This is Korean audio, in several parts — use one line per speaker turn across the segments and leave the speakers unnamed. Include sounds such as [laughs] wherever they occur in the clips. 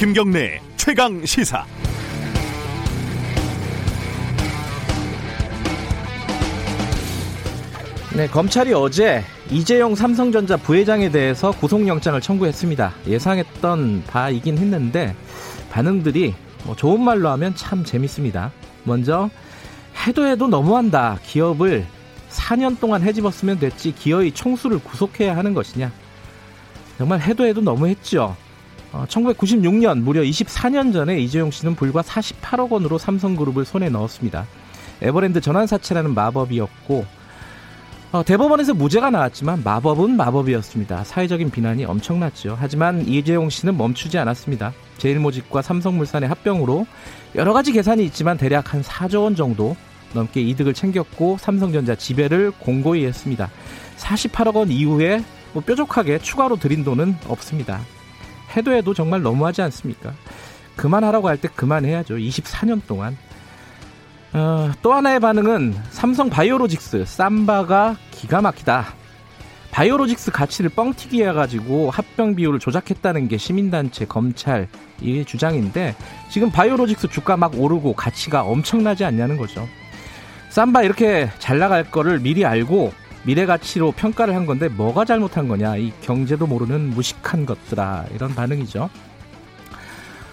김경래 최강 시사.
네, 검찰이 어제 이재용 삼성전자 부회장에 대해서 구속영장을 청구했습니다. 예상했던 바이긴 했는데 반응들이 뭐 좋은 말로 하면 참 재밌습니다. 먼저 해도 해도 너무한다. 기업을 4년 동안 해집었으면 됐지 기어이 총수를 구속해야 하는 것이냐. 정말 해도 해도 너무했죠. 어, 1996년 무려 24년 전에 이재용 씨는 불과 48억 원으로 삼성그룹을 손에 넣었습니다. 에버랜드 전환사채라는 마법이었고 어, 대법원에서 무죄가 나왔지만 마법은 마법이었습니다. 사회적인 비난이 엄청났죠. 하지만 이재용 씨는 멈추지 않았습니다. 제일모직과 삼성물산의 합병으로 여러 가지 계산이 있지만 대략 한 4조 원 정도 넘게 이득을 챙겼고 삼성전자 지배를 공고히 했습니다. 48억 원 이후에 뭐 뾰족하게 추가로 드린 돈은 없습니다. 해도 해도 정말 너무하지 않습니까? 그만하라고 할 때 그만해야죠. 24년 동안. 어, 또 하나의 반응은 삼성 바이오로직스 삼바가 기가 막히다. 바이오로직스 가치를 뻥튀기 해가지고 합병 비율을 조작했다는 게 시민단체 검찰 이 주장인데 지금 바이오로직스 주가 막 오르고 가치가 엄청나지 않냐는 거죠. 삼바 이렇게 잘 나갈 거를 미리 알고 미래 가치로 평가를 한 건데 뭐가 잘못한 거냐 이 경제도 모르는 무식한 것들아 이런 반응이죠.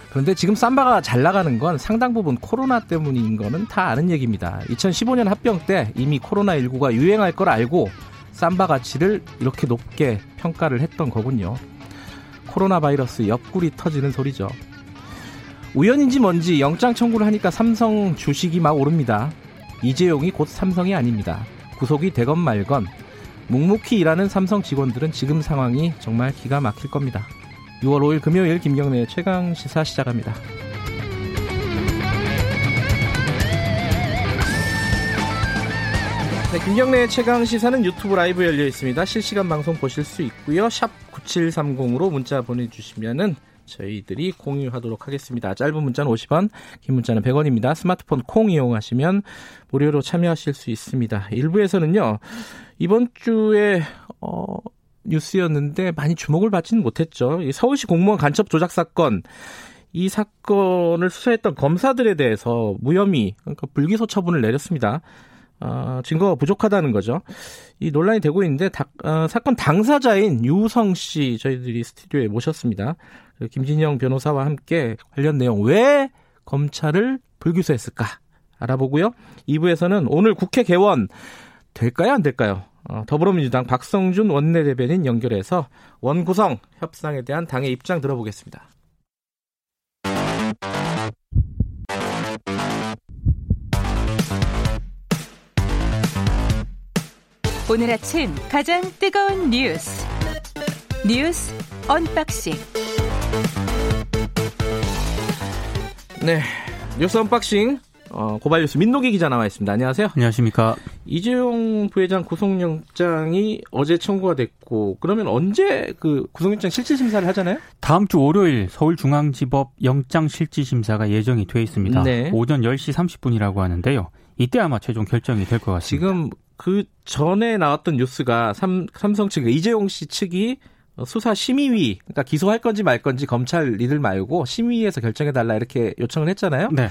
그런데 지금 삼바가 잘 나가는 건 상당 부분 코로나 때문인 거는 다 아는 얘기입니다. 2015년 합병 때 이미 코로나19가 유행할 걸 알고 삼바 가치를 이렇게 높게 평가를 했던 거군요. 코로나 바이러스 옆구리 터지는 소리죠. 우연인지 뭔지 영장 청구를 하니까 삼성 주식이 막 오릅니다. 이재용이 곧 삼성이 아닙니다. 구속이 되건 말건 묵묵히 일하는 삼성 직원들은 지금 상황이 정말 기가 막힐 겁니다. 6월 5일 금요일 김경래 최강 시사 시작합니다. 네, 김경래 최강 시사는 유튜브 라이브 열려 있습니다. 실시간 방송 보실 수 있고요. 샵 9730으로 문자 보내주시면은 저희들이 공유하도록 하겠습니다. 짧은 문자는 50원, 긴 문자는 100원입니다. 스마트폰 콩 이용하시면 무료로 참여하실 수 있습니다. 일부에서는요, 이번 주에, 어, 뉴스였는데 많이 주목을 받지는 못했죠. 서울시 공무원 간첩 조작 사건, 이 사건을 수사했던 검사들에 대해서 무혐의, 그러니까 불기소 처분을 내렸습니다. 어, 증거가 부족하다는 거죠. 이 논란이 되고 있는데 다, 어, 사건 당사자인 유성 씨 저희들이 스튜디오에 모셨습니다. 김진영 변호사와 함께 관련 내용 왜 검찰을 불기소했을까 알아보고요. 2부에서는 오늘 국회 개원 될까요 안 될까요? 어, 더불어민주당 박성준 원내대변인 연결해서 원구성 협상에 대한 당의 입장 들어보겠습니다.
오늘 아침 가장 뜨거운 뉴스 뉴스 언박싱
네 뉴스 언박싱 어, 고발 뉴스 민동기 기자 나와 있습니다. 안녕하세요.
안녕하십니까.
이재용 부회장 구속영장이 어제 청구가 됐고 그러면 언제 그 구속영장 실질 심사를 하잖아요?
다음 주 월요일 서울중앙지법 영장 실질 심사가 예정이 돼 있습니다. 네. 오전 10시 30분이라고 하는데요. 이때 아마 최종 결정이 될 것 같습니다.
지금 그 전에 나왔던 뉴스가 삼, 삼성 측 이재용 씨 측이 수사 심의위 그러니까 기소할 건지 말 건지 검찰 이들 말고 심의위에서 결정해 달라 이렇게 요청을 했잖아요. 네.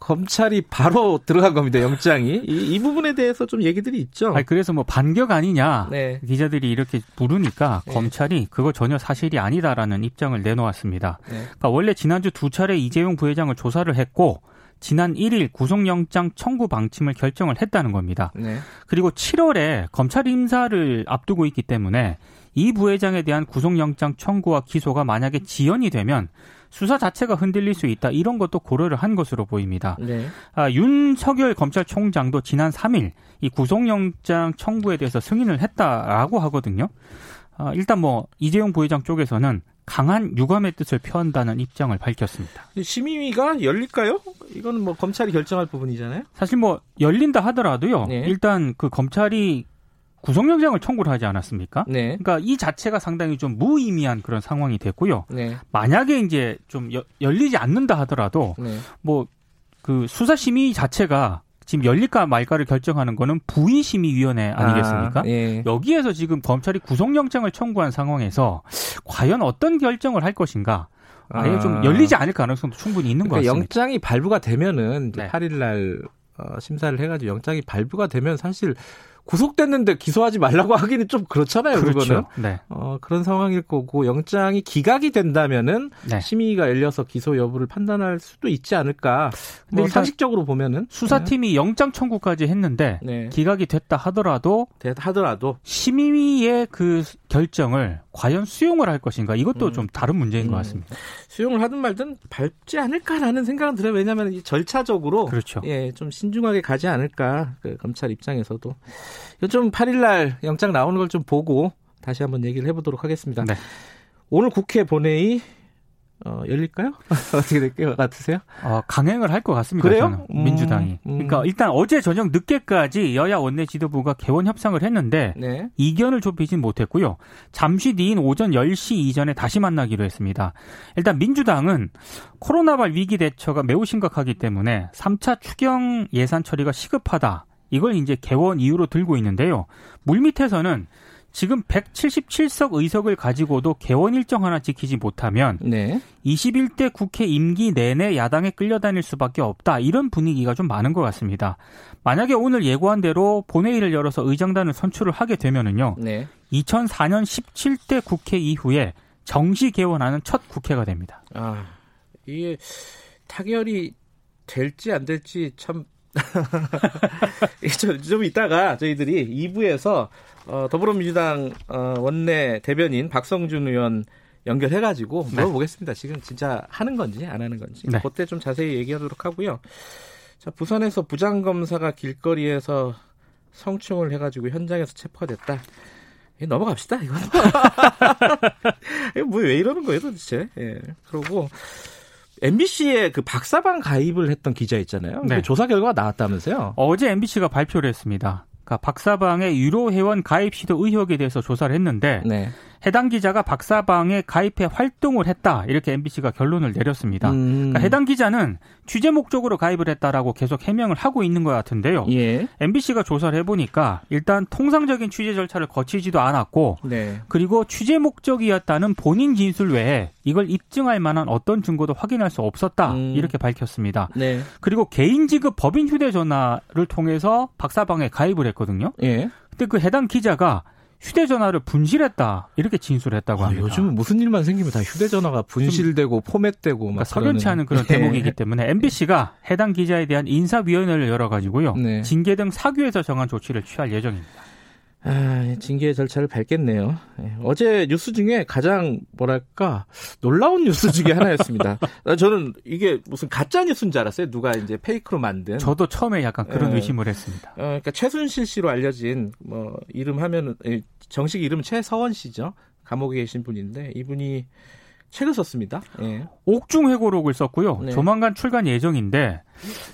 검찰이 바로 들어간 겁니다. 영장이 이, 이 부분에 대해서 좀 얘기들이 있죠.
아니, 그래서 뭐 반격 아니냐 네. 기자들이 이렇게 부르니까 네. 검찰이 그거 전혀 사실이 아니다라는 입장을 내놓았습니다. 네. 그러니까 원래 지난주 두 차례 이재용 부회장을 조사를 했고 지난 1일 구속영장 청구 방침을 결정을 했다는 겁니다. 네. 그리고 7월에 검찰 임사를 앞두고 있기 때문에 이 부회장에 대한 구속영장 청구와 기소가 만약에 지연이 되면 수사 자체가 흔들릴 수 있다 이런 것도 고려를 한 것으로 보입니다. 네. 아, 윤석열 검찰총장도 지난 3일 이 구속영장 청구에 대해서 승인을 했다라고 하거든요. 아, 일단 뭐 이재용 부회장 쪽에서는 강한 유감의 뜻을 표한다는 입장을 밝혔습니다.
심의위가 열릴까요? 이거는 뭐 검찰이 결정할 부분이잖아요.
사실 뭐 열린다 하더라도요. 네. 일단 그 검찰이 구속영장을 청구를 하지 않았습니까? 네. 그러니까 이 자체가 상당히 좀 무의미한 그런 상황이 됐고요. 네. 만약에 이제 좀 여, 열리지 않는다 하더라도 네. 뭐그 수사심의 자체가 지금 열릴까 말까를 결정하는 거는 부의심의위원회 아니겠습니까? 아, 예. 여기에서 지금 검찰이 구속영장을 청구한 상황에서 과연 어떤 결정을 할 것인가? 아예 아. 좀 열리지 않을 가능성도 충분히 있는 그러니까 것
같습니다. 영장이 발부가 되면은 네. 8일 날 어, 심사를 해가지고 영장이 발부가 되면 사실 구속됐는데 기소하지 말라고 [laughs] 하기는 좀 그렇잖아요. 그렇죠. 그거는 네. 어, 그런 상황일 거고 영장이 기각이 된다면은 네. 심의가 열려서 기소 여부를 판단할 수도 있지 않을까. 근데 뭐 상식적으로 보면은
수사팀이 네. 영장 청구까지 했는데 네. 기각이 됐다 하더라도
하더라도
심의의 그 결정을 과연 수용을 할 것인가 이것도 음. 좀 다른 문제인 음. 것 같습니다.
수용을 하든 말든 밟지 않을까라는 생각은 들어요. 왜냐하면 절차적으로 그렇죠. 예, 좀 신중하게 가지 않을까 그 검찰 입장에서도 좀 8일날 영장 나오는 걸 좀 보고 다시 한번 얘기를 해보도록 하겠습니다. 네. 오늘 국회 본회의 어, 열릴까요? [laughs] 어떻게 될 것 같으세요?
어, 강행을 할 것 같습니다. 그래요? 음, 민주당이. 음. 그러니까 일단 어제 저녁 늦게까지 여야 원내 지도부가 개원 협상을 했는데 네. 이견을 좁히진 못했고요. 잠시 뒤인 오전 10시 이전에 다시 만나기로 했습니다. 일단 민주당은 코로나발 위기 대처가 매우 심각하기 때문에 3차 추경 예산 처리가 시급하다. 이걸 이제 개원 이유로 들고 있는데요. 물밑에서는 지금 177석 의석을 가지고도 개원 일정 하나 지키지 못하면 네. 21대 국회 임기 내내 야당에 끌려다닐 수밖에 없다. 이런 분위기가 좀 많은 것 같습니다. 만약에 오늘 예고한 대로 본회의를 열어서 의장단을 선출을 하게 되면은요. 네. 2004년 17대 국회 이후에 정시 개원하는 첫 국회가 됩니다. 아,
이게 타결이 될지 안 될지 참 [laughs] 좀, 좀 이따가 저희들이 2부에서 어, 더불어민주당 어, 원내 대변인 박성준 의원 연결해가지고 네. 물어보겠습니다. 네. 지금 진짜 하는 건지 안 하는 건지. 네. 그때 좀 자세히 얘기하도록 하고요. 자, 부산에서 부장검사가 길거리에서 성추행을 해가지고 현장에서 체포가 됐다. 넘어갑시다, [laughs] 이거. 이거 뭐왜 이러는 거예요, 도대체. 예. 그러고 MBC에 그 박사방 가입을 했던 기자 있잖아요. 네. 조사 결과가 나왔다면서요?
어제 MBC가 발표를 했습니다. 그러니까 박사방의 유로 회원 가입 시도 의혹에 대해서 조사를 했는데 네. 해당 기자가 박사방에 가입해 활동을 했다 이렇게 MBC가 결론을 내렸습니다. 음. 그러니까 해당 기자는 취재 목적으로 가입을 했다라고 계속 해명을 하고 있는 것 같은데요. 예. MBC가 조사를 해보니까 일단 통상적인 취재 절차를 거치지도 않았고, 네. 그리고 취재 목적이었다는 본인 진술 외에 이걸 입증할 만한 어떤 증거도 확인할 수 없었다 음. 이렇게 밝혔습니다. 네. 그리고 개인 지급 법인 휴대전화를 통해서 박사방에 가입을 했거든요. 예. 근데 그 해당 기자가 휴대전화를 분실했다 이렇게 진술했다고 아, 합니다.
요즘은 무슨 일만 생기면 다 휴대전화가 분실되고 포맷되고
그러니까 석연치 않은 그런 네. 대목이기 때문에 MBC가 해당 기자에 대한 인사위원회를 열어가지고요 네. 징계 등 사규에서 정한 조치를 취할 예정입니다.
아, 징계 절차를 밟겠네요. 네. 어제 뉴스 중에 가장 뭐랄까 놀라운 뉴스 중에 하나였습니다. [laughs] 저는 이게 무슨 가짜 뉴스인 줄 알았어요. 누가 이제 페이크로 만든.
저도 처음에 약간 그런 네. 의심을 했습니다. 어,
그러니까 최순실 씨로 알려진 뭐 이름 하면은 정식 이름 은 최서원 씨죠. 감옥에 계신 분인데 이분이 책을 썼습니다. 예.
옥중회고록을 썼고요. 네. 조만간 출간 예정인데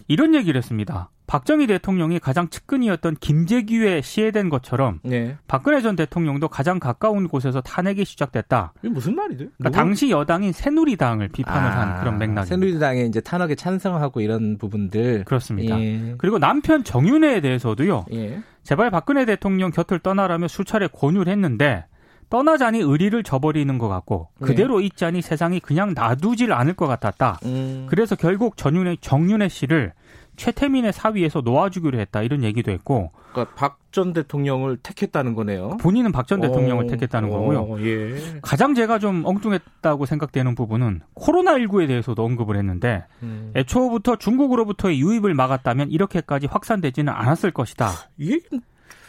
이런 얘기를 했습니다. 박정희 대통령이 가장 측근이었던 김재규에 시해된 것처럼 네. 박근혜 전 대통령도 가장 가까운 곳에서 탄핵이 시작됐다.
이게 무슨 말이죠?
그러니까 당시 여당인 새누리당을 비판을 아, 한 그런 맥락입니다.
새누리당에 이제 탄핵에 찬성하고 이런 부분들
그렇습니다. 예. 그리고 남편 정윤회에 대해서도요. 예. 제발 박근혜 대통령 곁을 떠나라며 수차례 권유를 했는데 떠나자니 의리를 저버리는 것 같고 네. 그대로 있자니 세상이 그냥 놔두질 않을 것 같았다. 음. 그래서 결국 전윤회 정윤회 씨를 최태민의 사위에서 놓아주기로 했다 이런 얘기도 했고
그러니까 박 전 대통령을 택했다는 거네요.
본인은 박 전 대통령을 오, 택했다는 오, 거고요. 예. 가장 제가 좀 엉뚱했다고 생각되는 부분은 코로나19에 대해서도 언급을 했는데 음. 애초부터 중국으로부터의 유입을 막았다면 이렇게까지 확산되지는 않았을 것이다.
이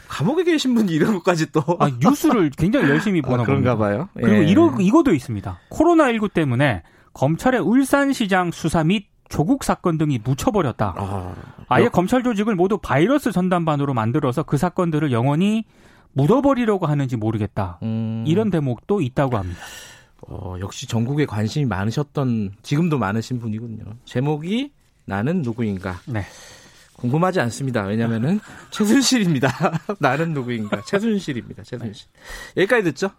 감옥에 계신 분이 이런 것까지 또
아, 뉴스를 굉장히 [laughs] 열심히 보나 아,
그런가 봐요.
예. 그리고 이러, 이거도 있습니다. 코로나19 때문에 검찰의 울산시장 수사 및 조국 사건 등이 묻혀버렸다. 아, 아예 여... 검찰 조직을 모두 바이러스 전담반으로 만들어서 그 사건들을 영원히 묻어버리려고 하는지 모르겠다. 음... 이런 대목도 있다고 합니다.
어, 역시 전국에 관심이 많으셨던 지금도 많으신 분이군요. 제목이 나는 누구인가. 네. 궁금하지 않습니다. 왜냐면은 최순실입니다. [laughs] 나는 누구인가. 최순실입니다. 최순실. 여기까지 듣죠?